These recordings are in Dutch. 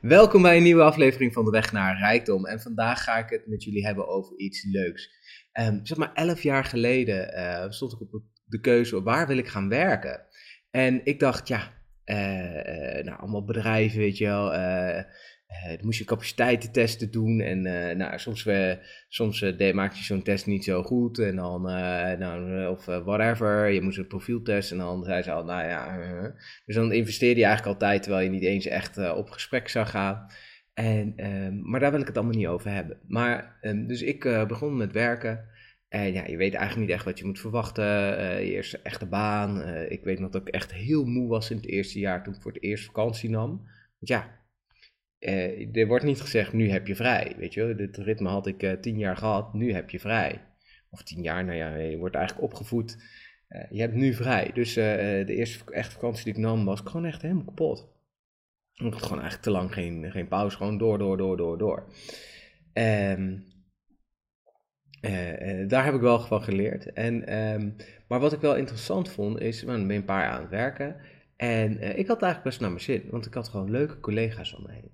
Welkom bij een nieuwe aflevering van De Weg naar Rijkdom. En vandaag ga ik het met jullie hebben over iets leuks. Um, zeg maar, elf jaar geleden uh, stond ik op de keuze waar wil ik gaan werken. En ik dacht, ja, uh, uh, nou, allemaal bedrijven, weet je wel. Uh, moest je capaciteitentesten doen en uh, nou, soms, uh, soms maak je zo'n test niet zo goed en dan, nou, of whatever, je moest een profieltest en dan zei ze al, nou ja, dus dan investeerde je eigenlijk altijd terwijl je niet eens echt op gesprek zou gaan. En, ehm, maar daar wil ik het allemaal niet over hebben. Maar, um, dus ik begon met werken en ja, je weet eigenlijk niet echt wat je moet verwachten, je eerste echte baan. ik weet nog dat ik echt heel moe was in het eerste jaar toen ik voor het eerst vakantie nam. Want ja, uh, er wordt niet gezegd, nu heb je vrij. Weet je, dit ritme had ik uh, tien jaar gehad, nu heb je vrij. Of tien jaar, nou ja, je wordt eigenlijk opgevoed. Uh, je hebt nu vrij. Dus de eerste echte vakantie die ik nam, was ik gewoon echt helemaal kapot. Ik had gewoon eigenlijk te lang geen, geen pauze, gewoon door, door, door, door, door. Um, daar heb ik wel van geleerd. En, um, maar wat ik wel interessant vond, is, nou, ben een paar jaar aan het werken. En ik had eigenlijk best naar mijn zin, want ik had gewoon leuke collega's om me heen.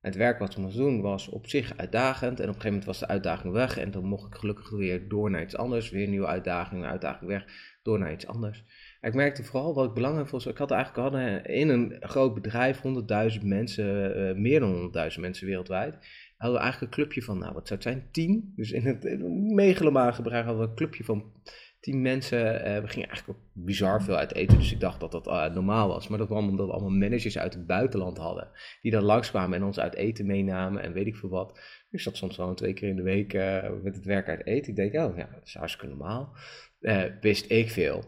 Het werk wat we moesten doen was op zich uitdagend. En op een gegeven moment was de uitdaging weg. En dan mocht ik gelukkig weer door naar iets anders. Weer een nieuwe uitdaging, een uitdaging weg, door naar iets anders. Ik merkte vooral wat ik belangrijk vond. Ik had eigenlijk hadden in een groot bedrijf 100.000 mensen, uh, meer dan 100.000 mensen wereldwijd. Hadden we eigenlijk een clubje van, nou wat zou het zijn, 10. Dus in het, in het gebruik hadden we een clubje van tien mensen. Uh, we gingen eigenlijk ook bizar veel uit eten. Dus ik dacht dat dat uh, normaal was. Maar dat kwam omdat we allemaal managers uit het buitenland hadden. Die dan langskwamen en ons uit eten meenamen en weet ik veel wat. Ik zat soms gewoon twee keer in de week uh, met het werk uit eten. Ik denk, oh ja, dat is hartstikke normaal. wist ik veel.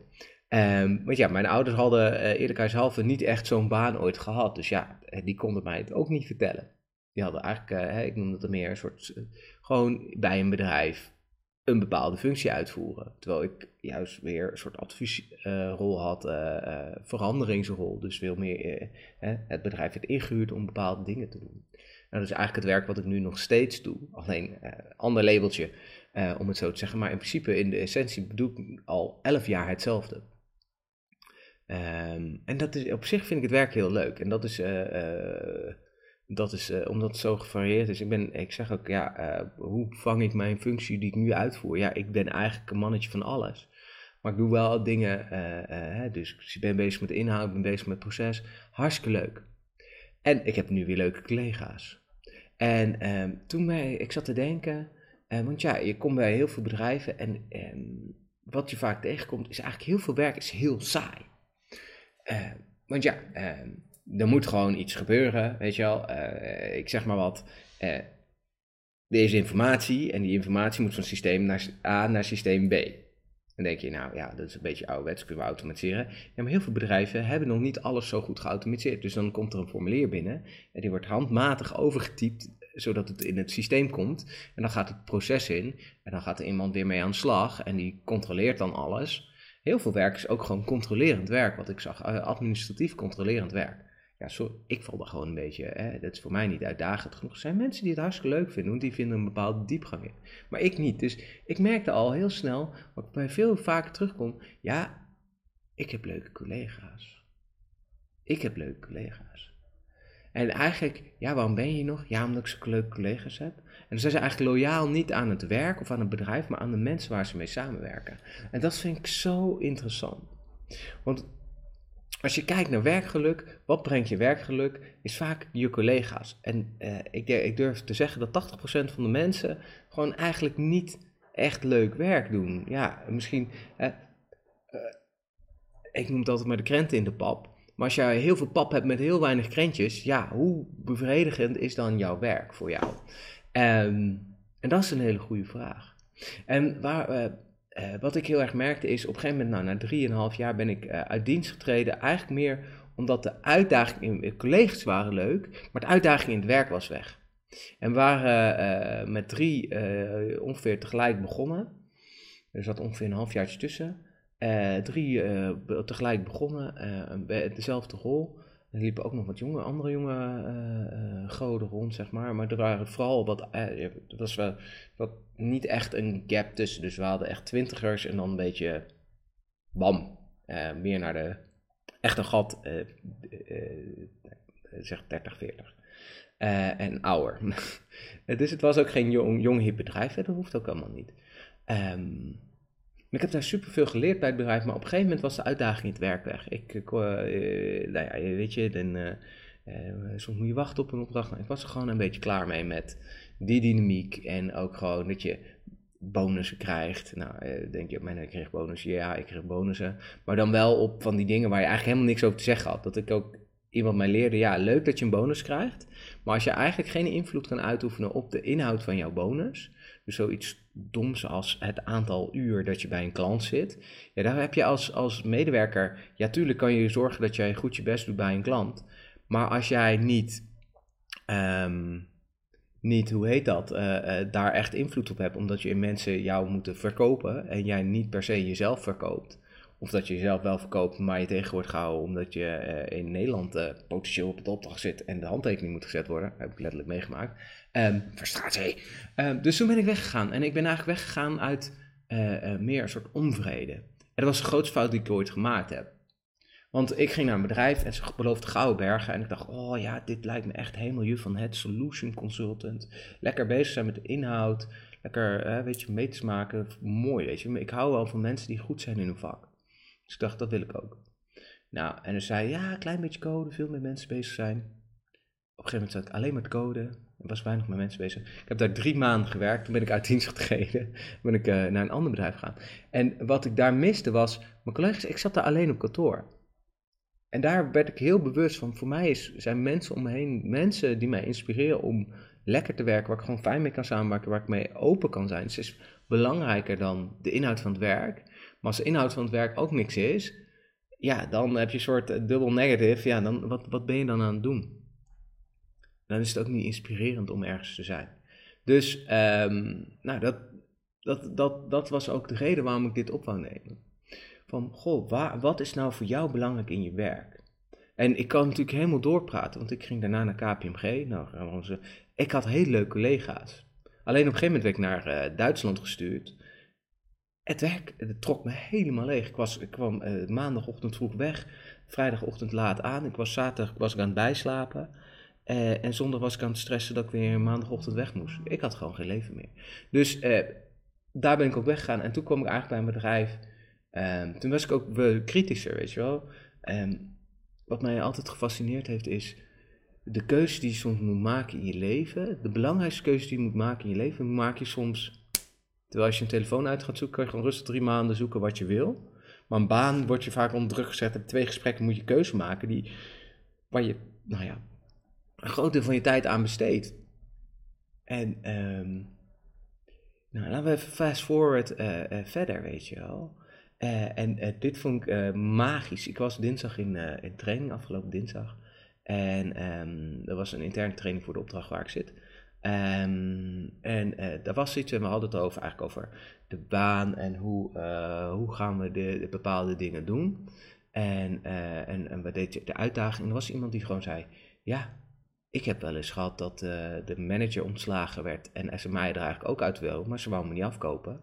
Um, ja, mijn ouders hadden uh, eerlijkheidshalve niet echt zo'n baan ooit gehad. Dus ja, die konden mij het ook niet vertellen. Die hadden eigenlijk, ik noem dat meer een soort, gewoon bij een bedrijf een bepaalde functie uitvoeren. Terwijl ik juist weer een soort adviesrol uh, had, uh, veranderingsrol. Dus veel meer het bedrijf werd ingehuurd om bepaalde dingen te doen. Nou, dat is eigenlijk het werk wat ik nu nog steeds doe. Alleen ander labeltje, om het zo te zeggen. Maar in principe, in de essentie, bedoel ik al elf jaar hetzelfde. Um, en dat is, op zich vind ik het werk heel leuk. En dat is dat is uh, omdat het zo gevarieerd is. Ik, ben, ik zeg ook, ja, uh, hoe vang ik mijn functie die ik nu uitvoer? Ja, ik ben eigenlijk een mannetje van alles. Maar ik doe wel dingen, uh, dus ik ben bezig met inhoud, ben bezig met proces. Hartstikke leuk. En ik heb nu weer leuke collega's. En ehm, toen mij, ik zat te denken, want ja, je komt bij heel veel bedrijven en ehm, wat je vaak tegenkomt is eigenlijk heel veel werk is heel saai. want ja, ehm, er moet gewoon iets gebeuren, weet je wel. Uh, ik zeg maar wat. Uh, er is informatie en die informatie moet van systeem naar A naar systeem B. Dan denk je, nou ja, dat is een beetje ouderwets, kunnen we automatiseren. Ja, maar heel veel bedrijven hebben nog niet alles zo goed geautomatiseerd. Dus dan komt er een formulier binnen en die wordt handmatig overgetypt, zodat het in het systeem komt. En dan gaat het proces in en dan gaat er iemand weer mee aan de slag en die controleert dan alles. Heel veel werk is ook gewoon controlerend werk, wat ik zag, administratief controlerend werk ja, ik val er gewoon een beetje, hè, dat is voor mij niet uitdagend genoeg. Er zijn mensen die het hartstikke leuk vinden, want die vinden een bepaalde diepgang in. Maar ik niet. Dus ik merkte al heel snel, wat bij veel vaker terugkom, ja, ik heb leuke collega's. Ik heb leuke collega's. En eigenlijk, ja, waarom ben je nog? Ja, omdat ik leuke collega's heb. En dan zijn ze eigenlijk loyaal niet aan het werk of aan het bedrijf, maar aan de mensen waar ze mee samenwerken. En dat vind ik zo interessant. Want als je kijkt naar werkgeluk, wat brengt je werkgeluk, is vaak je collega's. En uh, ik, ik, durf te zeggen dat 80% van de mensen gewoon eigenlijk niet echt leuk werk doen. Ja, misschien, uh, ik noem het altijd maar de krenten in de pap. Maar als jij heel veel pap hebt met heel weinig krentjes, ja, hoe bevredigend is dan jouw werk voor jou? Um, en dat is een hele goede vraag. En waar uh, wat ik heel erg merkte is, op een gegeven moment, nou, na drieënhalf jaar ben ik uh, uit dienst getreden. Eigenlijk meer omdat de uitdaging in de collega's waren leuk, maar de uitdaging in het werk was weg. En we waren met drie ongeveer tegelijk begonnen. Er zat ongeveer een halfjaartje tussen. drie tegelijk begonnen, dezelfde rol. Er liepen ook nog wat jonge, andere jonge uh, goden rond, zeg maar. Maar er waren vooral wat, uh, was wel wat niet echt een gap tussen. Dus we hadden echt twintigers en dan een beetje, bam, meer naar de echte gat, zeg 30, 40. en ouder. dus het was ook geen jong, jong hip bedrijf, dat hoeft ook allemaal niet. Um, ik heb daar superveel geleerd bij het bedrijf, maar op een gegeven moment was de uitdaging het werk weg. Ik, ik nou ja, weet je, dan, soms moet je wachten op een opdracht. Maar ik was er gewoon een beetje klaar mee met die dynamiek en ook gewoon dat je bonussen krijgt. Nou, eh, denk je, mijn, ik kreeg bonussen. Ja, ik kreeg bonussen. Maar dan wel op van die dingen waar je eigenlijk helemaal niks over te zeggen had. Dat ik ook iemand mij leerde, ja, leuk dat je een bonus krijgt. Maar als je eigenlijk geen invloed kan uitoefenen op de inhoud van jouw bonus. Zoiets doms als het aantal uur dat je bij een klant zit. Ja, daar heb je als, als medewerker. Ja, tuurlijk kan je zorgen dat jij goed je best doet bij een klant. Maar als jij niet. Ehm, niet, hoe heet dat, uh, uh, daar echt invloed op hebt, omdat je mensen jou moeten verkopen en jij niet per se jezelf verkoopt. Of dat je jezelf wel verkoopt, maar je tegen wordt gehouden omdat je uh, in Nederland potentieel op het opdracht zit en de handtekening moet gezet worden. Heb ik letterlijk meegemaakt. Um, frustratie. Um, dus toen ben ik weggegaan. En ik ben eigenlijk weggegaan uit meer een soort onvrede. En dat was de grootste fout die ik ooit gemaakt heb. Want ik ging naar een bedrijf en ze beloofde gouden bergen. En ik dacht, oh ja, dit lijkt me echt helemaal je van het solution consultant. Lekker bezig zijn met de inhoud. Lekker, eh, weet je, meters maken. Mooi, weet je. Ik hou wel van mensen die goed zijn in hun vak. Dus ik dacht, dat wil ik ook. Nou, en dan zei ja, een klein beetje code, veel meer mensen bezig zijn. Op een gegeven moment zat ik alleen met code. Er was weinig met mensen bezig. Ik heb daar drie maanden gewerkt. Toen ben ik uit dienst getreden. ben ik uh, naar een ander bedrijf gegaan. En wat ik daar miste was, mijn collega's, ik zat daar alleen op kantoor. En daar werd ik heel bewust van. Voor mij is, zijn mensen om me heen mensen die mij inspireren om lekker te werken, waar ik gewoon fijn mee kan samenwerken, waar ik mee open kan zijn. Het is belangrijker dan de inhoud van het werk. Maar als de inhoud van het werk ook niks is, ja, dan heb je een soort dubbel negative. Ja, dan, wat, wat ben je dan aan het doen? Dan is het ook niet inspirerend om ergens te zijn. Dus, um, nou, dat, dat, dat, dat was ook de reden waarom ik dit op wou nemen van, goh, waar, wat is nou voor jou belangrijk in je werk? En ik kan natuurlijk helemaal doorpraten, want ik ging daarna naar KPMG. Nou, ik had hele leuke collega's. Alleen op een gegeven moment werd ik naar uh, Duitsland gestuurd. Het werk het trok me helemaal leeg. Ik, kwam uh, maandagochtend vroeg weg, vrijdagochtend laat aan. Ik was zaterdag was ik aan het bijslapen. Uh, en zondag was ik aan het stressen dat ik weer maandagochtend weg moest. Ik had gewoon geen leven meer. Dus daar ben ik ook weggegaan. En toen kwam ik eigenlijk bij een bedrijf Um, toen was ik ook kritischer, weet je wel. Um, wat mij altijd gefascineerd heeft is de keuze die je soms moet maken in je leven. De belangrijkste keuze die je moet maken in je leven, maak je soms. Terwijl als je een telefoon uit gaat zoeken, kan je gewoon rustig drie maanden zoeken wat je wil. Maar een baan wordt je vaak onder druk gezet. Op twee gesprekken moet je keuze maken die, waar je, nou ja, een groot deel van je tijd aan besteedt. En um, nou, laten we even fast forward uh, uh, verder, weet je wel. Uh, en dit vond ik magisch. Ik was dinsdag in, in training, afgelopen dinsdag. En um, er was een interne training voor de opdracht waar ik zit. Um, en daar was iets we hadden het over, eigenlijk over de baan en hoe, hoe gaan we de, de, bepaalde dingen doen. En, en, en wat deed de uitdaging? Er was iemand die gewoon zei, ja, ik heb wel eens gehad dat de manager ontslagen werd en ze mij er eigenlijk ook uit wil, maar ze wou me niet afkopen.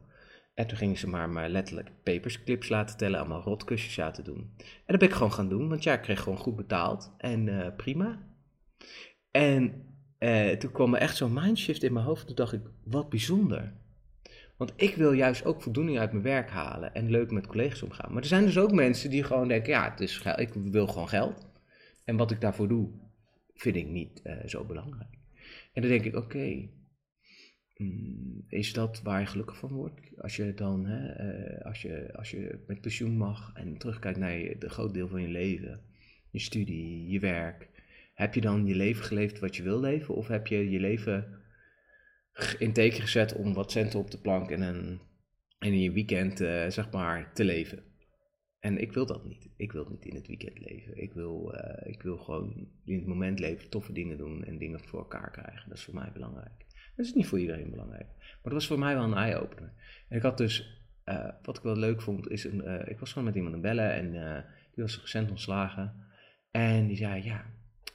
En toen gingen ze maar, maar letterlijk papersclips laten tellen, allemaal rotkusjes laten doen. En dat ben ik gewoon gaan doen, want ja, ik kreeg gewoon goed betaald en uh, prima. En uh, toen kwam er echt zo'n mindshift in mijn hoofd. Toen dacht ik, wat bijzonder. Want ik wil juist ook voldoening uit mijn werk halen en leuk met collega's omgaan. Maar er zijn dus ook mensen die gewoon denken, ja, het is ik wil gewoon geld. En wat ik daarvoor doe, vind ik niet uh, zo belangrijk. En dan denk ik, oké, Mm, is dat waar je gelukkig van wordt? Als je dan, hè, uh, als, je, als je met pensioen mag en terugkijkt naar je, de groot deel van je leven, je studie, je werk, heb je dan je leven geleefd wat je wil leven? Of heb je je leven in teken gezet om wat centen op de plank en, een, en in je weekend, uh, zeg maar, te leven? En ik wil dat niet. Ik wil niet in het weekend leven. Ik wil, uh, ik wil gewoon in het moment leven, toffe dingen doen en dingen voor elkaar krijgen. Dat is voor mij belangrijk. Dat is niet voor iedereen belangrijk. Maar dat was voor mij wel een eye-opener. En ik had dus, uh, wat ik wel leuk vond, is een, ik was gewoon met iemand aan bellen en die was recent ontslagen. En die zei, ja,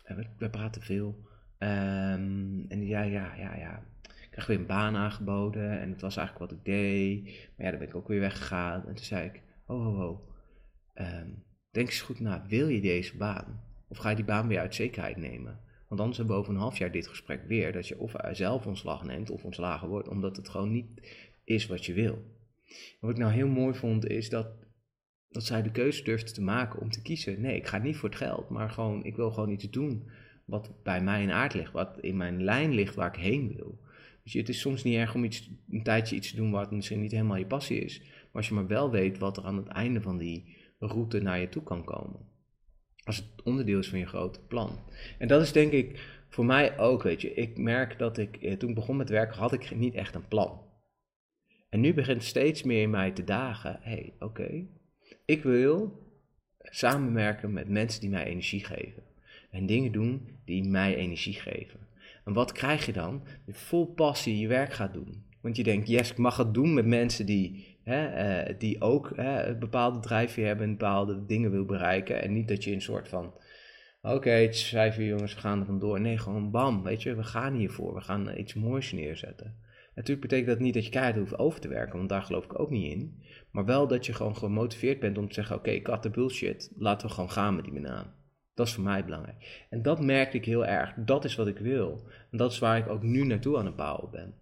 we, we praten veel. Um, en zei, ja, ja, ja, ik kreeg weer een baan aangeboden en het was eigenlijk wat ik deed. Maar ja, dan ben ik ook weer weggegaan. En toen zei ik, oh, oh, oh, um, denk eens goed na, wil je deze baan? Of ga je die baan weer uit zekerheid nemen? Want anders hebben we over een half jaar dit gesprek weer, dat je of zelf ontslag neemt of ontslagen wordt, omdat het gewoon niet is wat je wil. Wat ik nou heel mooi vond, is dat, dat zij de keuze durfde te maken om te kiezen. Nee, ik ga niet voor het geld, maar gewoon, ik wil gewoon iets doen wat bij mij in aard ligt, wat in mijn lijn ligt waar ik heen wil. Dus het is soms niet erg om iets, een tijdje iets te doen wat misschien niet helemaal je passie is. Maar als je maar wel weet wat er aan het einde van die route naar je toe kan komen. Als het onderdeel is van je grote plan. En dat is denk ik voor mij ook, weet je. Ik merk dat ik, eh, toen ik begon met werken, had ik niet echt een plan. En nu begint steeds meer in mij te dagen, hé, hey, oké, ik wil samenwerken met mensen die mij energie geven. En dingen doen die mij energie geven. En wat krijg je dan? Je vol passie je werk gaat doen. Want je denkt, yes, ik mag het doen met mensen die, hè, uh, die ook hè, een bepaalde drijfveer hebben en bepaalde dingen wil bereiken. En niet dat je een soort van, oké, okay, het is vijf uur jongens, we gaan er vandoor. Nee, gewoon bam, weet je, we gaan hiervoor. We gaan iets moois neerzetten. Natuurlijk betekent dat niet dat je keihard hoeft over te werken, want daar geloof ik ook niet in. Maar wel dat je gewoon gemotiveerd bent om te zeggen, oké, had de bullshit, laten we gewoon gaan met die banaan. Dat is voor mij belangrijk. En dat merkte ik heel erg. Dat is wat ik wil. En dat is waar ik ook nu naartoe aan het bouwen ben.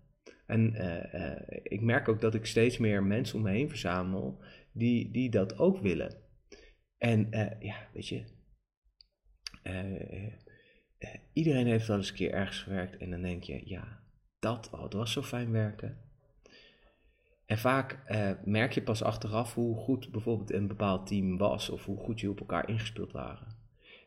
En uh, uh, ik merk ook dat ik steeds meer mensen om me heen verzamel die, die dat ook willen. En uh, ja, weet je, iedereen heeft wel eens een keer ergens gewerkt en dan denk je, ja, dat, oh, dat was zo fijn werken. En vaak merk je pas achteraf hoe goed bijvoorbeeld een bepaald team was of hoe goed je op elkaar ingespeeld waren.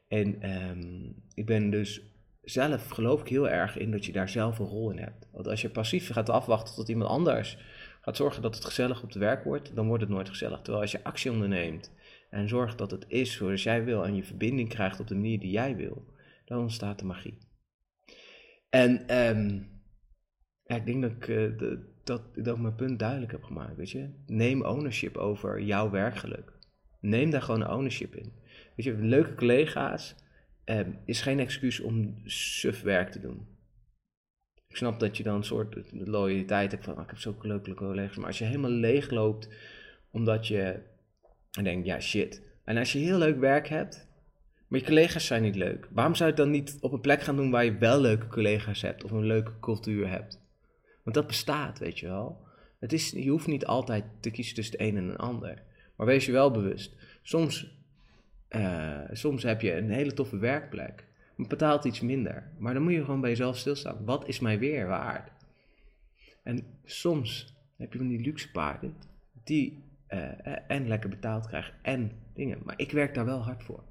En um, ik ben dus zelf geloof ik heel erg in dat je daar zelf een rol in hebt. Want als je passief gaat afwachten tot iemand anders gaat zorgen dat het gezellig op het werk wordt, dan wordt het nooit gezellig. Terwijl als je actie onderneemt en zorgt dat het is zoals jij wil en je verbinding krijgt op de manier die jij wil, dan ontstaat de magie. En um, ja, ik denk dat ik, de, dat, dat ik mijn punt duidelijk heb gemaakt. Weet je? Neem ownership over jouw werkgeluk. Neem daar gewoon ownership in. Weet je, leuke collega's um, is geen excuus om suf werk te doen. Ik snap dat je dan een soort loyaliteit hebt van, ah, ik heb zulke leuke collega's. Maar als je helemaal leeg loopt, omdat je denkt, ja shit. En als je heel leuk werk hebt, maar je collega's zijn niet leuk. Waarom zou je het dan niet op een plek gaan doen waar je wel leuke collega's hebt of een leuke cultuur hebt? Want dat bestaat, weet je wel. Het is, je hoeft niet altijd te kiezen tussen het een en een ander. Maar wees je wel bewust. Soms uh, soms heb je een hele toffe werkplek, maar betaalt iets minder. Maar dan moet je gewoon bij jezelf stilstaan. Wat is mij weer waard? En soms heb je van die luxe paarden die uh, en lekker betaald krijgen en dingen. Maar ik werk daar wel hard voor.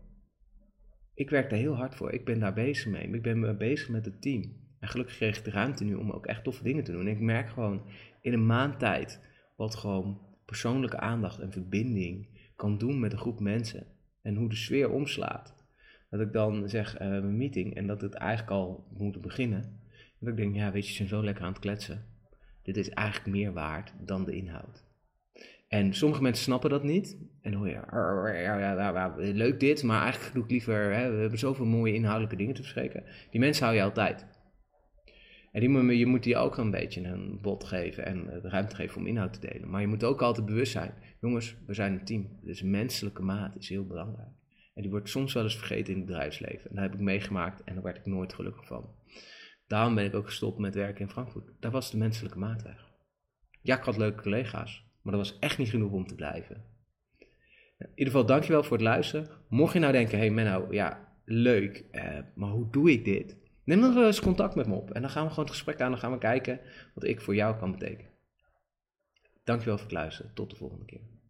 Ik werk daar heel hard voor. Ik ben daar bezig mee. Ik ben bezig met het team. En gelukkig kreeg ik de ruimte nu om ook echt toffe dingen te doen. En ik merk gewoon in een maand tijd wat gewoon persoonlijke aandacht en verbinding kan doen met een groep mensen en hoe de sfeer omslaat. Dat ik dan zeg, uh, een meeting en dat het eigenlijk al moet beginnen. Dat ik denk, ja, weet je, ze zijn zo lekker aan het kletsen. Dit is eigenlijk meer waard dan de inhoud. En sommige mensen snappen dat niet. En hoor je, leuk dit, maar eigenlijk doe ik liever, hè, we hebben zoveel mooie inhoudelijke dingen te bespreken. Die mensen hou je altijd. En die, je moet die ook een beetje een bod geven en de ruimte geven om inhoud te delen. Maar je moet ook altijd bewust zijn, jongens, we zijn een team. Dus menselijke maat is heel belangrijk. En die wordt soms wel eens vergeten in het bedrijfsleven. En dat heb ik meegemaakt en daar werd ik nooit gelukkig van. Daarom ben ik ook gestopt met werken in Frankfurt. Daar was de menselijke maat weg. Ja, ik had leuke collega's, maar dat was echt niet genoeg om te blijven. In ieder geval, dankjewel voor het luisteren. Mocht je nou denken, hey Menno, ja, leuk, eh, maar hoe doe ik dit? Neem dan eens contact met me op en dan gaan we gewoon het gesprek aan. Dan gaan we kijken wat ik voor jou kan betekenen. Dankjewel voor het luisteren. Tot de volgende keer.